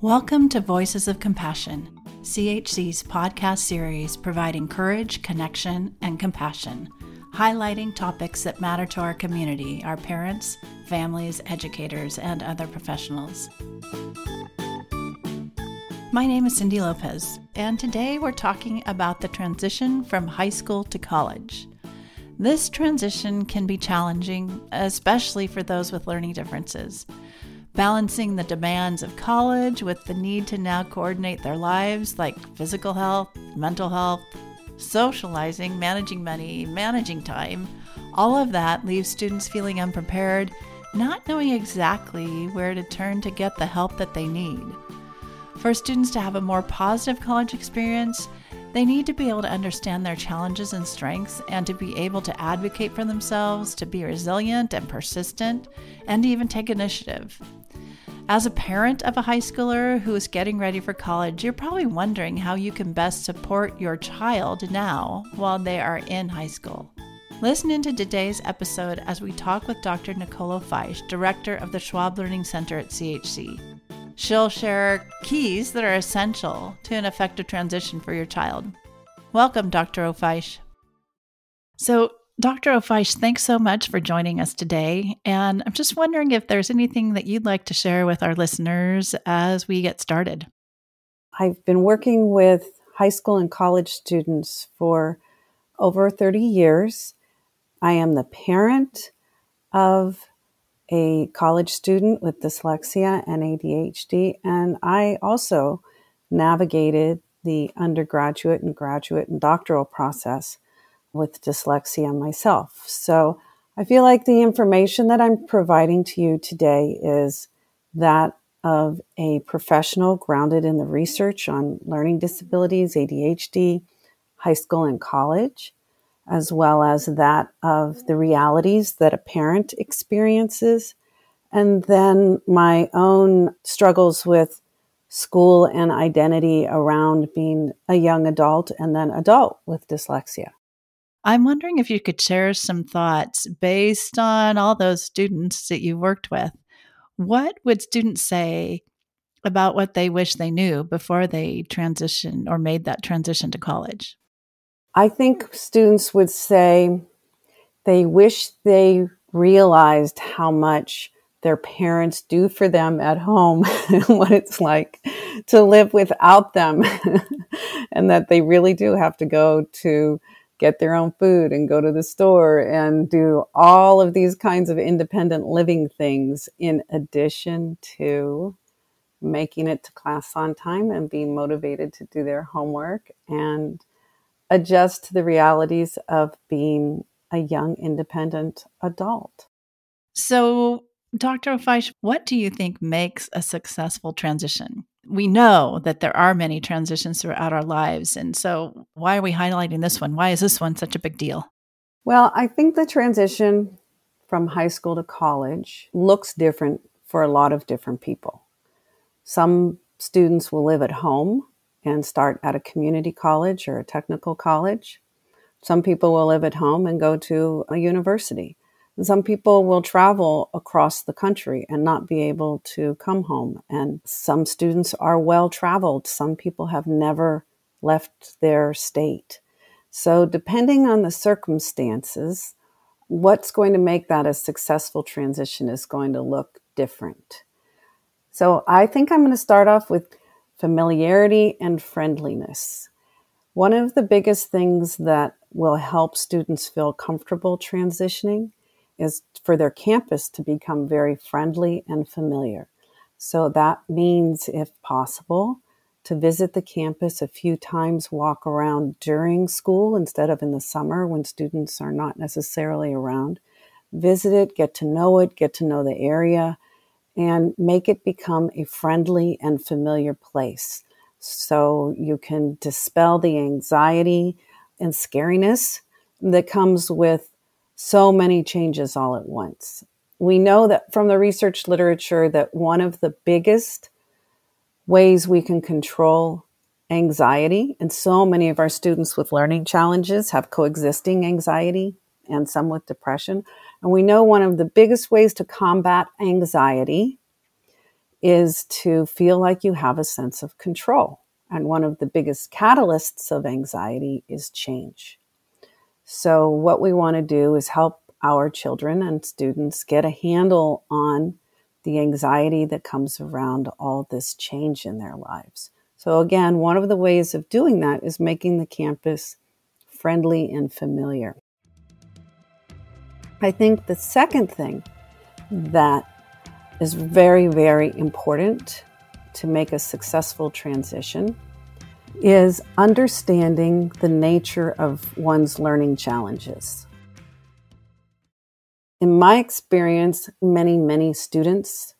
Welcome to Voices of Compassion, CHC's podcast series providing courage, connection, and compassion, highlighting topics that matter to our community, our parents, families, educators, and other professionals. My name is Cindy Lopez, and today we're talking about the transition from high school to college. This transition can be challenging, especially for those with learning differences balancing the demands of college with the need to now coordinate their lives like physical health, mental health, socializing, managing money, managing time. All of that leaves students feeling unprepared, not knowing exactly where to turn to get the help that they need. For students to have a more positive college experience, they need to be able to understand their challenges and strengths and to be able to advocate for themselves, to be resilient and persistent, and to even take initiative. As a parent of a high schooler who is getting ready for college, you're probably wondering how you can best support your child now while they are in high school. Listen into today's episode as we talk with Dr. Nicole Ofiesh, director of the Schwab Learning Center at CHC. She'll share keys that are essential to an effective transition for your child. Welcome, Dr. Ofiesh. So, Dr. Ofiesh, thanks so much for joining us today. And I'm just wondering if there's anything that you'd like to share with our listeners as we get started. I've been working with high school and college students for over 30 years. I am the parent of a college student with dyslexia and ADHD, and I also navigated the undergraduate and graduate and doctoral process with dyslexia myself. So I feel like the information that I'm providing to you today is that of a professional grounded in the research on learning disabilities, ADHD, high school and college, as well as that of the realities that a parent experiences, and then my own struggles with school and identity around being a young adult and then adult with dyslexia. I'm wondering if you could share some thoughts based on all those students that you worked with. What would students say about what they wish they knew before they transitioned or made that transition to college? I think students would say they wish they realized how much their parents do for them at home and what it's like to live without them and that they really do have to go to get their own food and go to the store and do all of these kinds of independent living things in addition to making it to class on time and being motivated to do their homework and adjust to the realities of being a young independent adult. So, Dr. Feisch, what do you think makes a successful transition? We know that there are many transitions throughout our lives. And so, why are we highlighting this one? Why is this one such a big deal? Well, I think the transition from high school to college looks different for a lot of different people. Some students will live at home and start at a community college or a technical college. Some people will live at home and go to a university. Some people will travel across the country and not be able to come home. And some students are well traveled. Some people have never left their state. So, depending on the circumstances, what's going to make that a successful transition is going to look different. So, I think I'm going to start off with familiarity and friendliness. One of the biggest things that will help students feel comfortable transitioning is for their campus to become very friendly and familiar. So that means, if possible, to visit the campus a few times, walk around during school instead of in the summer when students are not necessarily around. Visit it, get to know it, get to know the area, and make it become a friendly and familiar place. So you can dispel the anxiety and scariness that comes with so many changes all at once. We know that from the research literature that one of the biggest ways we can control anxiety, and so many of our students with learning challenges have coexisting anxiety and some with depression. And we know one of the biggest ways to combat anxiety is to feel like you have a sense of control. And one of the biggest catalysts of anxiety is change. So, what we want to do is help our children and students get a handle on the anxiety that comes around all this change in their lives. So, again, one of the ways of doing that is making the campus friendly and familiar. I think the second thing that is very, very important to make a successful transition is understanding the nature of one's learning challenges. In my experience, many, many students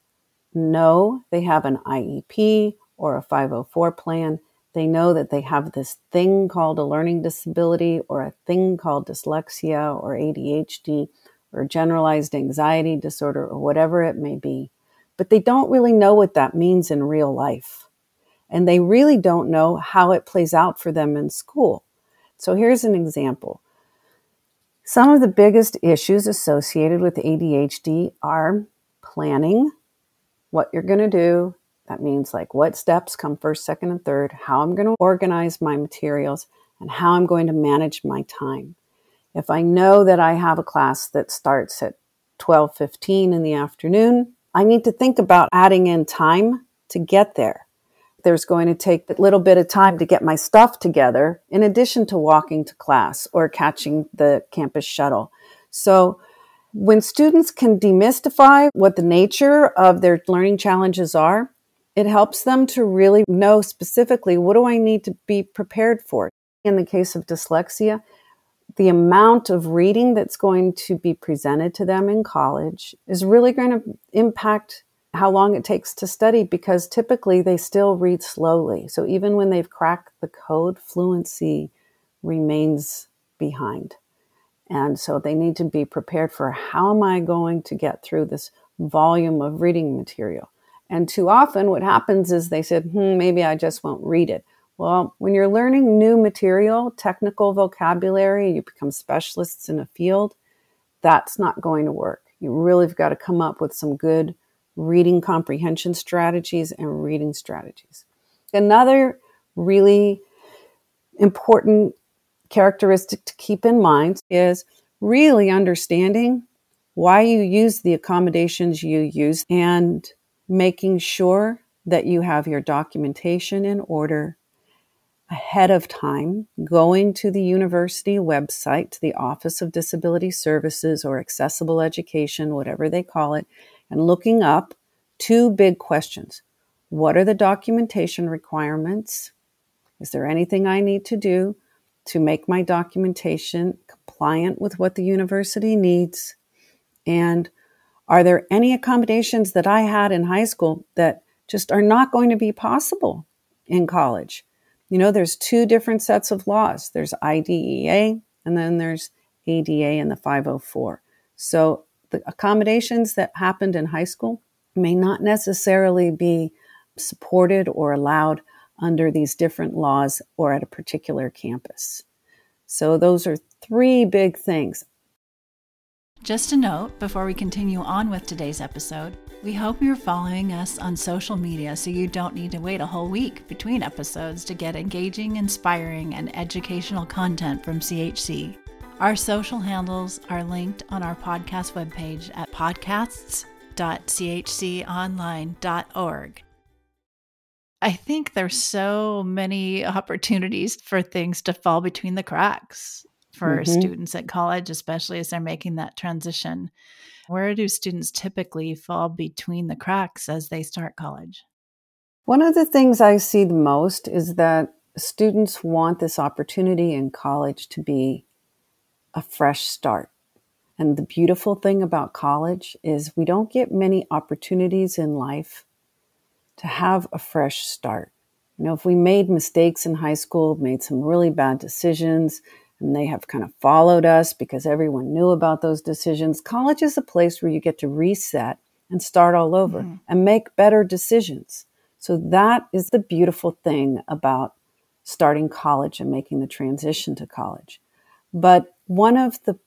know they have an IEP or a 504 plan. They know that they have this thing called a learning disability or a thing called dyslexia or ADHD or generalized anxiety disorder or whatever it may be. But they don't really know what that means in real life. And they really don't know how it plays out for them in school. So here's an example. Some of the biggest issues associated with ADHD are planning, what you're going to do. That means like what steps come first, second, and third, how I'm going to organize my materials, and how I'm going to manage my time. If I know that I have a class that starts at 12:15 in the afternoon, I need to think about adding in time to get there. There's going to take a little bit of time to get my stuff together in addition to walking to class or catching the campus shuttle. So when students can demystify what the nature of their learning challenges are, it helps them to really know specifically what do I need to be prepared for. In the case of dyslexia, the amount of reading that's going to be presented to them in college is really going to impact how long it takes to study because typically they still read slowly. So even when they've cracked the code, fluency remains behind. And so they need to be prepared for how am I going to get through this volume of reading material? And too often, what happens is they said, hmm, maybe I just won't read it. Well, when you're learning new material, technical vocabulary, you become specialists in a field, that's not going to work. You really have got to come up with some good reading comprehension strategies and reading strategies. Another really important characteristic to keep in mind is really understanding why you use the accommodations you use and making sure that you have your documentation in order ahead of time, going to the university website, to the Office of Disability Services or Accessible Education, whatever they call it, and looking up two big questions. What are the documentation requirements? Is there anything I need to do to make my documentation compliant with what the university needs? And are there any accommodations that I had in high school that just are not going to be possible in college? You know, there's two different sets of laws. There's IDEA and then there's ADA and the 504. So the accommodations that happened in high school may not necessarily be supported or allowed under these different laws or at a particular campus. So those are three big things. Just a note before we continue on with today's episode we hope you're following us on social media so you don't need to wait a whole week between episodes to get engaging, inspiring, and educational content from CHC. Our social handles are linked on our podcast webpage at podcasts.chconline.org. I think there's so many opportunities for things to fall between the cracks for mm-hmm. students at college, especially as they're making that transition. Where do students typically fall between the cracks as they start college? One of the things I see the most is that students want this opportunity in college to be a fresh start. And the beautiful thing about college is we don't get many opportunities in life to have a fresh start. You know, if we made mistakes in high school, made some really bad decisions, and they have kind of followed us because everyone knew about those decisions. College is a place where you get to reset and start all over mm-hmm. and make better decisions. So that is the beautiful thing about starting college and making the transition to college. But one of the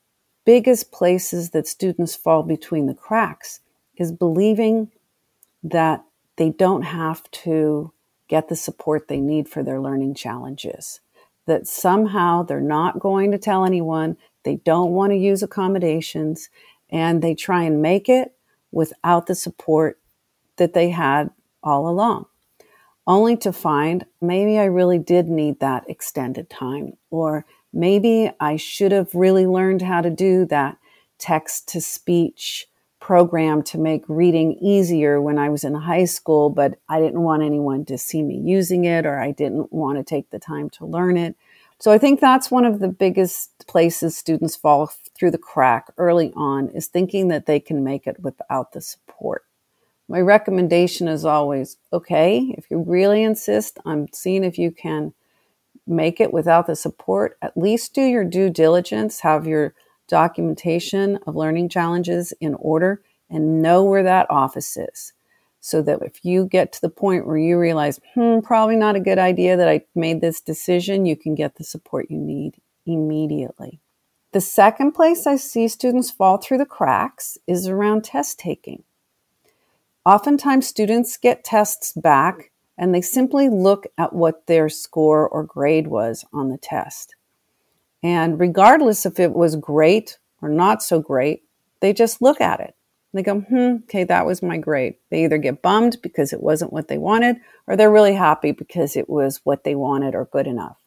biggest places that students fall between the cracks is believing that they don't have to get the support they need for their learning challenges. That somehow they're not going to tell anyone, they don't want to use accommodations, and they try and make it without the support that they had all along, only to find maybe I really did need that extended time, or maybe I should have really learned how to do that text to speech program to make reading easier when I was in high school, but I didn't want anyone to see me using it or I didn't want to take the time to learn it. So I think that's one of the biggest places students fall through the crack early on is thinking that they can make it without the support. My recommendation is always okay, if you really insist on seeing if you can make it without the support, at least do your due diligence, have your documentation of learning challenges in order and know where that office is. So that if you get to the point where you realize, hmm, probably not a good idea that I made this decision, you can get the support you need immediately. The second place I see students fall through the cracks is around test taking. Oftentimes, students get tests back and they simply look at what their score or grade was on the test. And regardless if it was great or not so great, they just look at it. They go, hmm, okay, that was my grade. They either get bummed because it wasn't what they wanted, or they're really happy because it was what they wanted or good enough.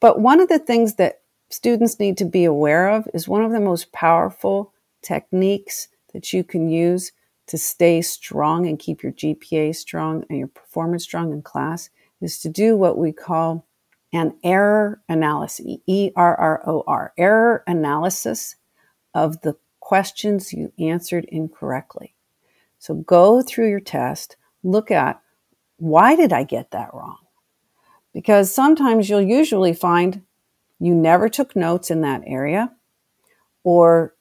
But one of the things that students need to be aware of is one of the most powerful techniques that you can use to stay strong and keep your GPA strong and your performance strong in class is to do what we call an error analysis, E R R O R, error analysis of the questions you answered incorrectly. So go through your test, look at why did I get that wrong? Because sometimes you'll usually find you never took notes in that area, or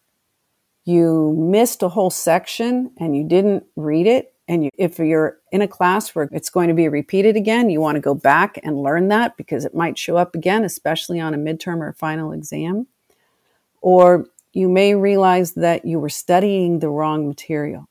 you missed a whole section and you didn't read it and you, if you're in a class where it's going to be repeated again, you want to go back and learn that because it might show up again, especially on a midterm or final exam. Or you may realize that you were studying the wrong material.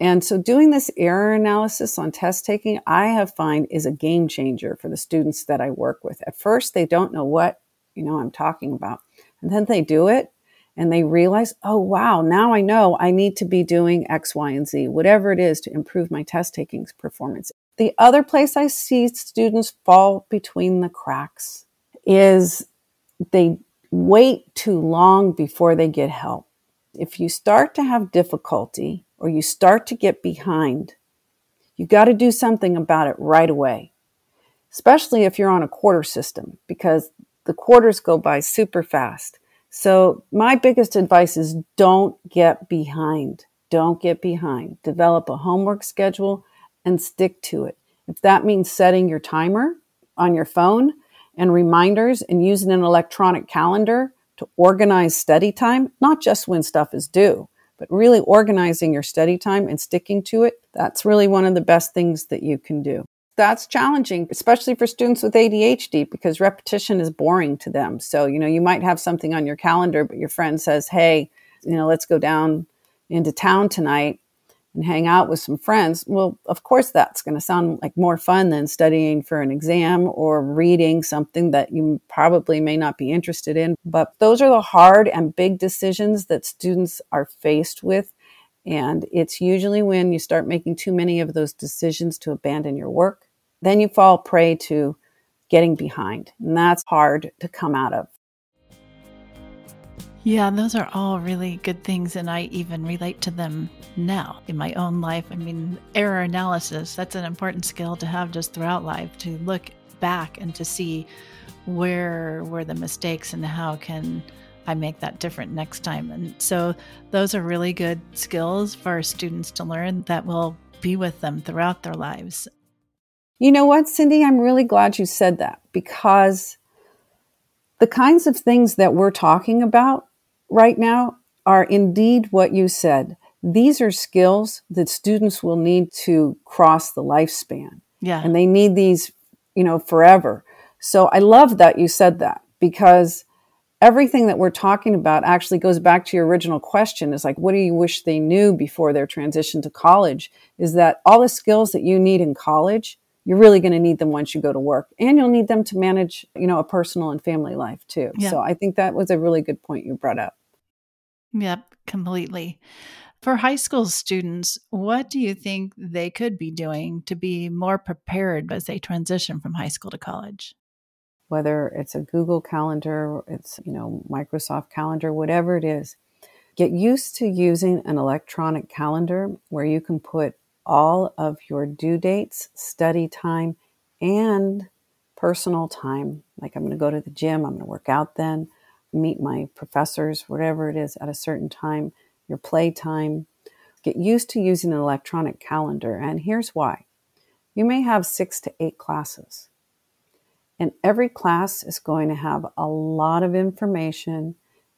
And so doing this error analysis on test taking, I have find is a game changer for the students that I work with. At first, they don't know what, you know, I'm talking about. And then they do it and they realize, oh, wow, now I know I need to be doing X, Y, and Z, whatever it is to improve my test taking performance. The other place I see students fall between the cracks is they wait too long before they get help. If you start to have difficulty or you start to get behind, you got to do something about it right away, especially if you're on a quarter system because the quarters go by super fast. So, my biggest advice is don't get behind. Don't get behind. Develop a homework schedule and stick to it. If that means setting your timer on your phone and reminders and using an electronic calendar to organize study time, not just when stuff is due, but really organizing your study time and sticking to it, that's really one of the best things that you can do that's challenging, especially for students with ADHD because repetition is boring to them. So, you know, you might have something on your calendar, but your friend says, Hey, you know, let's go down into town tonight and hang out with some friends. Well, of course, that's going to sound like more fun than studying for an exam or reading something that you probably may not be interested in. But those are the hard and big decisions that students are faced with. And it's usually when you start making too many of those decisions to abandon your work, then you fall prey to getting behind. And that's hard to come out of. Yeah, those are all really good things. And I even relate to them now in my own life. I mean, error analysis, that's an important skill to have just throughout life to look back and to see where were the mistakes and how can I make that different next time. And so those are really good skills for students to learn that will be with them throughout their lives. You know what, Cindy? I'm really glad you said that because the kinds of things that we're talking about right now are indeed what you said. These are skills that students will need to cross the lifespan. Yeah. And they need these, you know, forever. So I love that you said that because everything that we're talking about actually goes back to your original question is like, what do you wish they knew before their transition to college? Is that all the skills that you need in college, you're really going to need them once you go to work and you'll need them to manage, you know, a personal and family life too. Yeah. So I think that was a really good point you brought up. Yep, completely. For high school students, what do you think they could be doing to be more prepared as they transition from high school to college? Whether it's a Google Calendar, it's, you know, Microsoft Calendar, whatever it is. Get used to using an electronic calendar where you can put all of your due dates, study time, and personal time. Like I'm going to go to the gym, I'm going to work out then, meet my professors, whatever it is, at a certain time, your play time. Get used to using an electronic calendar. And here's why you may have six to eight classes. And every class is going to have a lot of information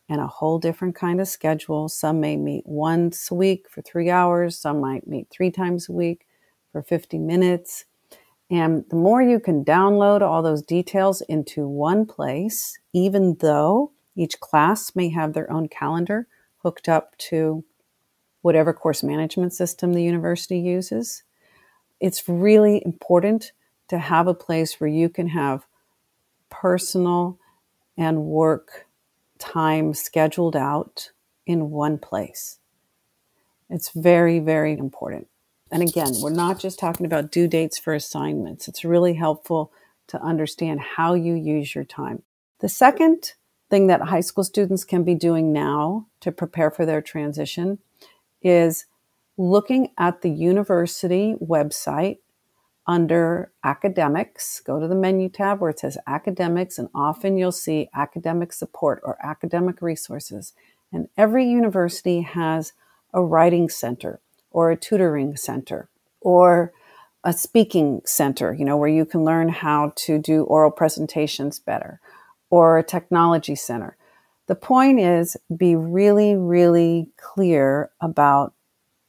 and a whole different kind of schedule. Some may meet once a week for three hours, some might meet three times a week for 50 minutes. And the more you can download all those details into one place, even though each class may have their own calendar hooked up to whatever course management system the university uses, it's really important to have a place where you can have personal and work time scheduled out in one place. It's very, very important. And again, we're not just talking about due dates for assignments. It's really helpful to understand how you use your time. The second thing that high school students can be doing now to prepare for their transition is looking at the university website under academics, go to the menu tab where it says academics, and often you'll see academic support or academic resources. And every university has a writing center or a tutoring center or a speaking center, you know, where you can learn how to do oral presentations better or a technology center. The point is be really, really clear about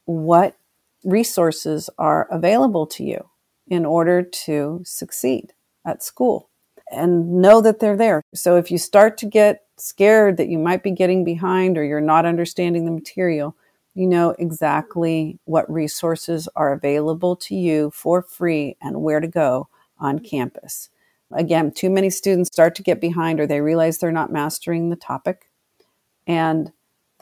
what resources are available to you in order to succeed at school and know that they're there. So if you start to get scared that you might be getting behind or you're not understanding the material, you know exactly what resources are available to you for free and where to go on campus. Again, too many students start to get behind or they realize they're not mastering the topic and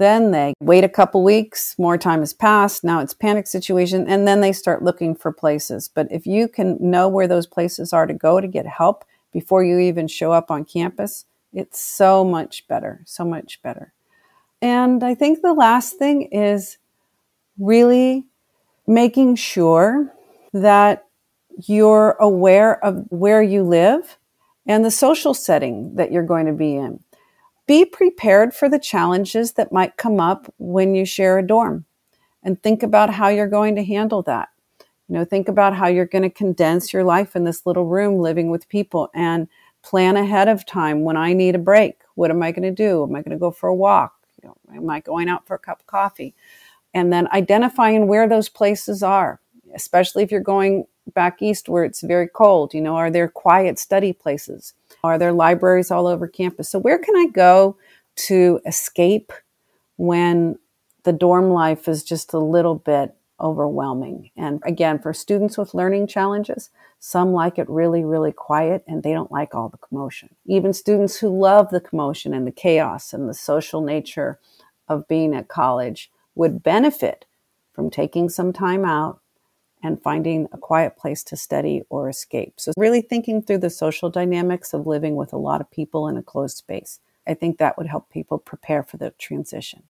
then they wait a couple weeks, more time has passed, now it's panic situation, and then they start looking for places. But if you can know where those places are to go to get help before you even show up on campus, it's so much better, so much better. And I think the last thing is really making sure that you're aware of where you live and the social setting that you're going to be in be prepared for the challenges that might come up when you share a dorm and think about how you're going to handle that. You know, think about how you're going to condense your life in this little room living with people and plan ahead of time when I need a break. What am I going to do? Am I going to go for a walk? You know, am I going out for a cup of coffee? And then identifying where those places are, especially if you're going back east where it's very cold. You know, are there quiet study places? Are there libraries all over campus? So, where can I go to escape when the dorm life is just a little bit overwhelming? And again, for students with learning challenges, some like it really, really quiet and they don't like all the commotion. Even students who love the commotion and the chaos and the social nature of being at college would benefit from taking some time out and finding a quiet place to study or escape. So, really thinking through the social dynamics of living with a lot of people in a closed space. I think that would help people prepare for the transition.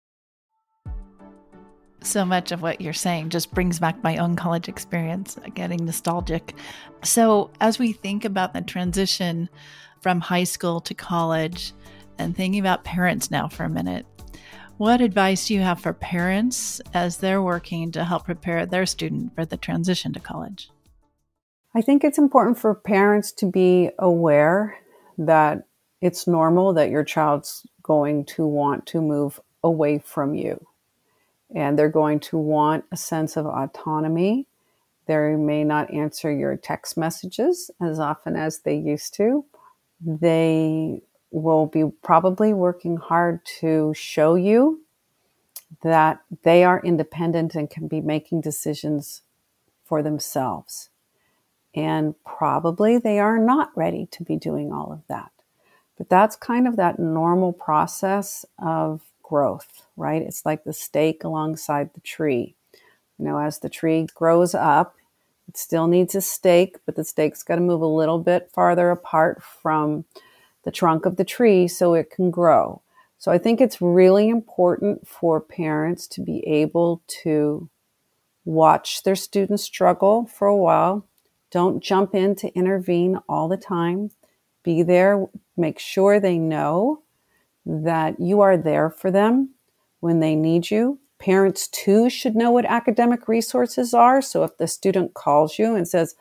So much of what you're saying just brings back my own college experience, getting nostalgic. So, as we think about the transition from high school to college and thinking about parents now for a minute, what advice do you have for parents as they're working to help prepare their student for the transition to college? I think it's important for parents to be aware that it's normal that your child's going to want to move away from you. And they're going to want a sense of autonomy. They may not answer your text messages as often as they used to. They will be probably working hard to show you that they are independent and can be making decisions for themselves. And probably they are not ready to be doing all of that. But that's kind of that normal process of growth, right? It's like the stake alongside the tree. You know, as the tree grows up, it still needs a stake, but the stake's got to move a little bit farther apart from the trunk of the tree so it can grow. So I think it's really important for parents to be able to watch their students struggle for a while. Don't jump in to intervene all the time. Be there, make sure they know that you are there for them when they need you. Parents too should know what academic resources are. So if the student calls you and says,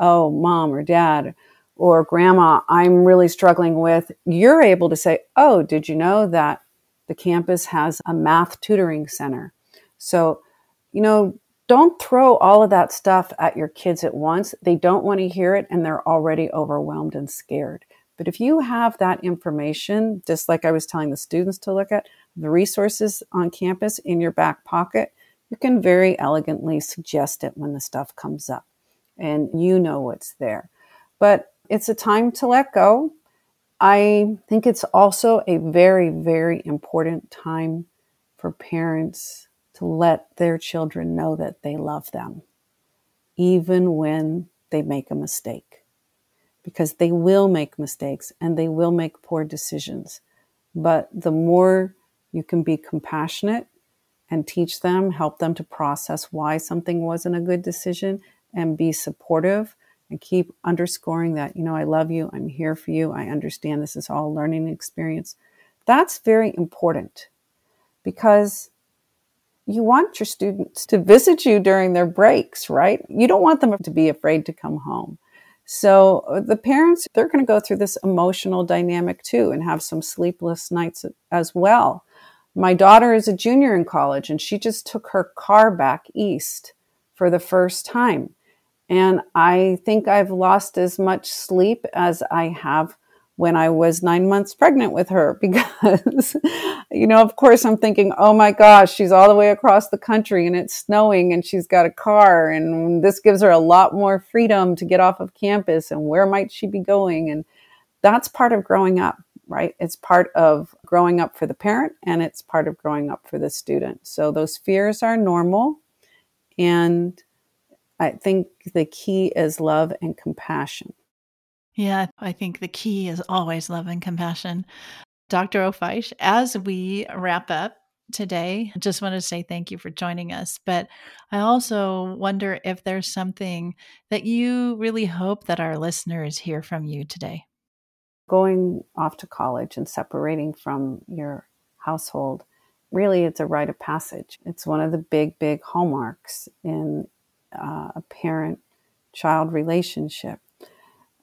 Oh, mom or dad, or grandma, I'm really struggling with, you're able to say, Oh, did you know that the campus has a math tutoring center? So, you know, don't throw all of that stuff at your kids at once. They don't want to hear it and they're already overwhelmed and scared. But if you have that information, just like I was telling the students to look at, the resources on campus in your back pocket, you can very elegantly suggest it when the stuff comes up and you know what's there. But it's a time to let go. I think it's also a very, very important time for parents to let their children know that they love them, even when they make a mistake. Because they will make mistakes and they will make poor decisions. But the more you can be compassionate and teach them, help them to process why something wasn't a good decision, and be supportive and keep underscoring that, you know, I love you, I'm here for you, I understand this is all learning experience. That's very important because you want your students to visit you during their breaks, right? You don't want them to be afraid to come home. So uh, the parents, they're going to go through this emotional dynamic too and have some sleepless nights as well. My daughter is a junior in college and she just took her car back east for the first time. And I think I've lost as much sleep as I have when I was nine months pregnant with her because, you know, of course I'm thinking, oh my gosh, she's all the way across the country and it's snowing and she's got a car and this gives her a lot more freedom to get off of campus and where might she be going? And that's part of growing up, right? It's part of growing up for the parent and it's part of growing up for the student. So those fears are normal and I think the key is love and compassion. Yeah, I think the key is always love and compassion. Dr. Ofiesh, as we wrap up today, I just want to say thank you for joining us. But I also wonder if there's something that you really hope that our listeners hear from you today. Going off to college and separating from your household, really, it's a rite of passage. It's one of the big, big hallmarks in uh, a parent child relationship.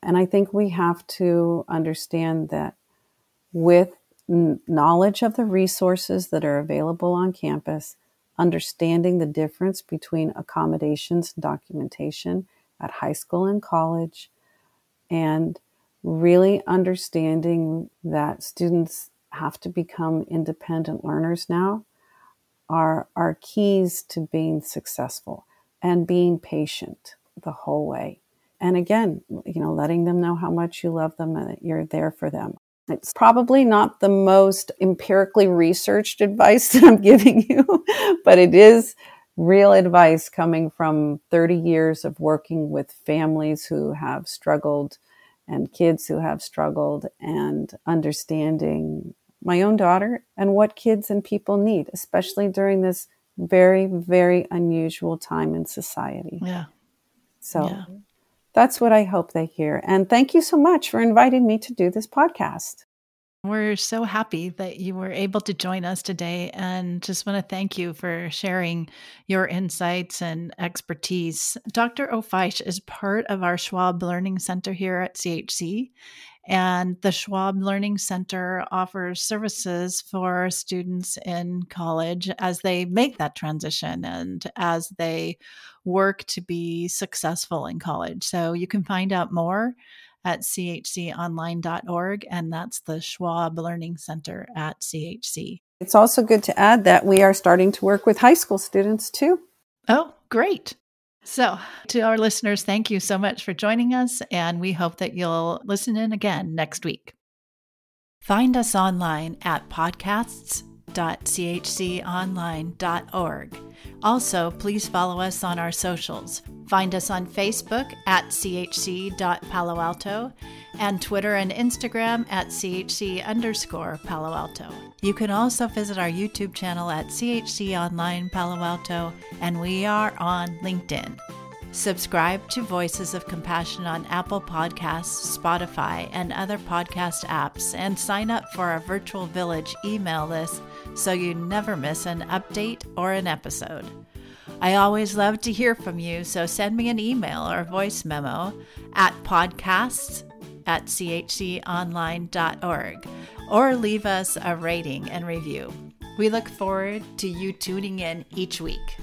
And I think we have to understand that with n- knowledge of the resources that are available on campus, understanding the difference between accommodations and documentation at high school and college, and really understanding that students have to become independent learners now are, are keys to being successful and being patient the whole way. And again, you know, letting them know how much you love them and that you're there for them. It's probably not the most empirically researched advice that I'm giving you, but it is real advice coming from 30 years of working with families who have struggled and kids who have struggled and understanding my own daughter and what kids and people need, especially during this very, very unusual time in society. Yeah. So yeah. that's what I hope they hear. And thank you so much for inviting me to do this podcast. We're so happy that you were able to join us today and just want to thank you for sharing your insights and expertise. Dr. Ofiesh is part of our Schwab Learning Center here at CHC. And the Schwab Learning Center offers services for students in college as they make that transition and as they work to be successful in college. So you can find out more at chconline.org, and that's the Schwab Learning Center at CHC. It's also good to add that we are starting to work with high school students too. Oh, great. So, to our listeners, thank you so much for joining us, and we hope that you'll listen in again next week. Find us online at podcasts.chconline.org. Also, please follow us on our socials. Find us on Facebook at chc.palo alto and Twitter and Instagram at chc underscore Palo Alto. You can also visit our YouTube channel at CHC Online Palo Alto, and we are on LinkedIn. Subscribe to Voices of Compassion on Apple Podcasts, Spotify, and other podcast apps, and sign up for our Virtual Village email list so you never miss an update or an episode. I always love to hear from you, so send me an email or voice memo at podcasts at chconline.org or leave us a rating and review. We look forward to you tuning in each week.